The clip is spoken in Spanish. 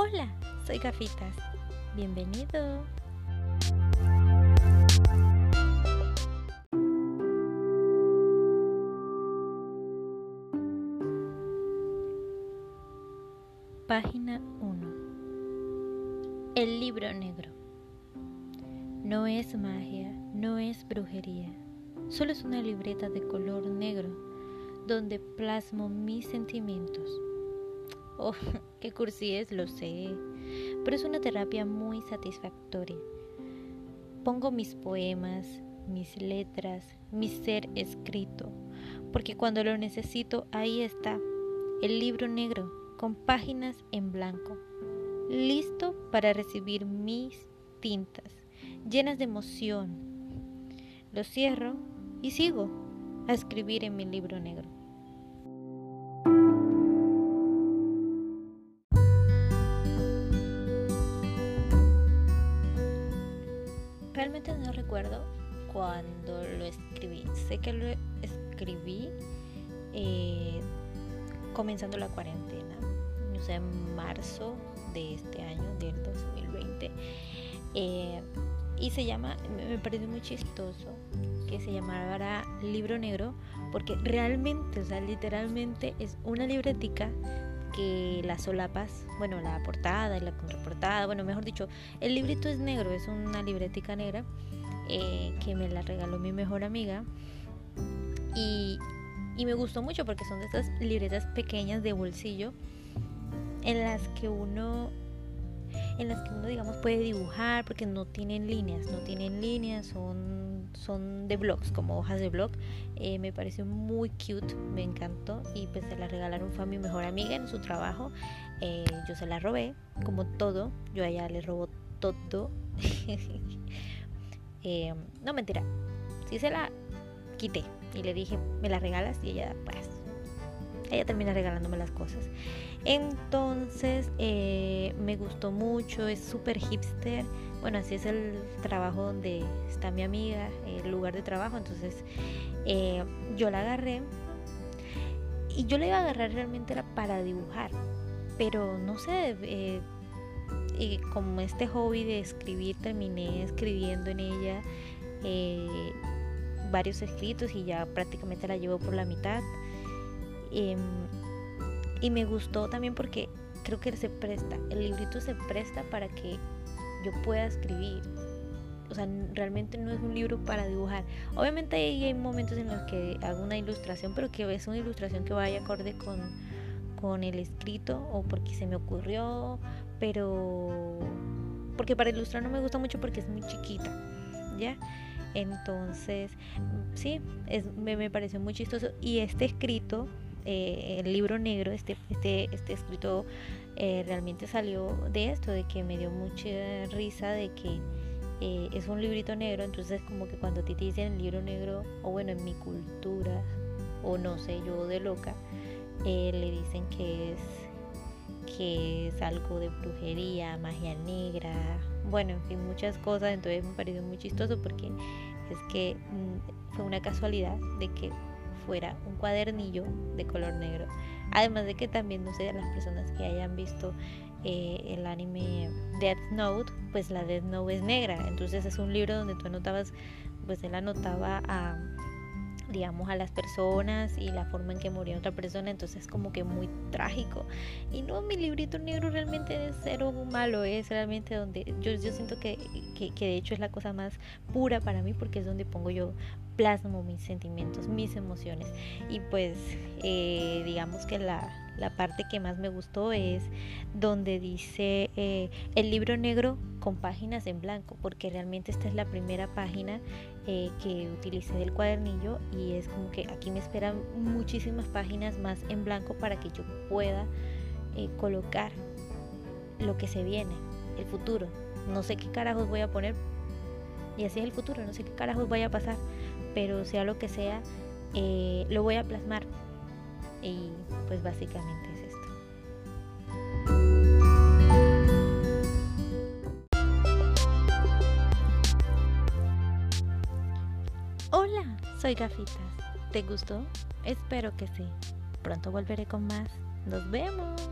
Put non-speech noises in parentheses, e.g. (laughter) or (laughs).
Hola, soy Gafitas. Bienvenido. Página 1. El libro negro. No es magia, no es brujería. Solo es una libreta de color negro donde plasmo mis sentimientos. Oh, (laughs) qué cursi es, lo sé, pero es una terapia muy satisfactoria. Pongo mis poemas, mis letras, mi ser escrito, porque cuando lo necesito, ahí está, el libro negro, con páginas en blanco, listo para recibir mis tintas, llenas de emoción. Lo cierro y sigo a escribir en mi libro negro. Realmente no recuerdo cuando lo escribí. Sé que lo escribí eh, comenzando la cuarentena, o sea, en marzo de este año, del 2020. Eh, y se llama, me parece muy chistoso que se llamara Libro Negro, porque realmente, o sea, literalmente es una libretica que las solapas, bueno, la portada y la contraportada, bueno, mejor dicho, el librito es negro, es una libretica negra eh, que me la regaló mi mejor amiga. Y, y me gustó mucho porque son de estas libretas pequeñas de bolsillo en las que uno en las que uno digamos puede dibujar porque no tienen líneas, no tienen líneas, son, son de blogs, como hojas de blog. Eh, me pareció muy cute, me encantó y pues se la regalaron fue a mi mejor amiga en su trabajo. Eh, yo se la robé, como todo, yo a ella le robó todo. (laughs) Eh, no mentira, sí se la quité y le dije, me la regalas y ella pues ella termina regalándome las cosas. Entonces eh, me gustó mucho, es súper hipster. Bueno, así es el trabajo donde está mi amiga, el lugar de trabajo. Entonces eh, yo la agarré y yo la iba a agarrar realmente para dibujar. Pero no sé, eh, como este hobby de escribir, terminé escribiendo en ella varios escritos y ya prácticamente la llevo por la mitad. Em, y me gustó también porque creo que se presta, el librito se presta para que yo pueda escribir. O sea, realmente no es un libro para dibujar. Obviamente hay momentos en los que hago una ilustración, pero que es una ilustración que vaya acorde con, con el escrito o porque se me ocurrió, pero porque para ilustrar no me gusta mucho porque es muy chiquita, ¿ya? Entonces, sí, es, me, me pareció muy chistoso. Y este escrito eh, el libro negro, este, este, este escrito eh, realmente salió de esto, de que me dio mucha risa, de que eh, es un librito negro, entonces como que cuando te dicen el libro negro, o bueno, en mi cultura, o no sé, yo de loca, le dicen que es que es algo de brujería, magia negra, bueno, en fin, muchas cosas, entonces me pareció muy chistoso porque es que mm, fue una casualidad de que fuera un cuadernillo de color negro. Además de que también, no sé, las personas que hayan visto eh, el anime Death Note, pues la Death Note es negra. Entonces es un libro donde tú anotabas, pues él anotaba a digamos, a las personas y la forma en que murió otra persona, entonces es como que muy trágico. Y no, mi librito negro realmente es cero malo, es realmente donde yo, yo siento que, que, que, de hecho es la cosa más pura para mí porque es donde pongo yo plasmo mis sentimientos, mis emociones. Y pues eh, digamos que la, la, parte que más me gustó es donde dice eh, el libro negro con páginas en blanco, porque realmente esta es la primera página eh, que utilicé del cuadernillo y es como que aquí me esperan muchísimas páginas más en blanco para que yo pueda colocar lo que se viene, el futuro. No sé qué carajos voy a poner y así es el futuro, no sé qué carajos vaya a pasar, pero sea lo que sea, eh, lo voy a plasmar. Y pues básicamente es esto. Hola, soy Gafitas. ¿Te gustó? Espero que sí. Pronto volveré con más. Nos vemos.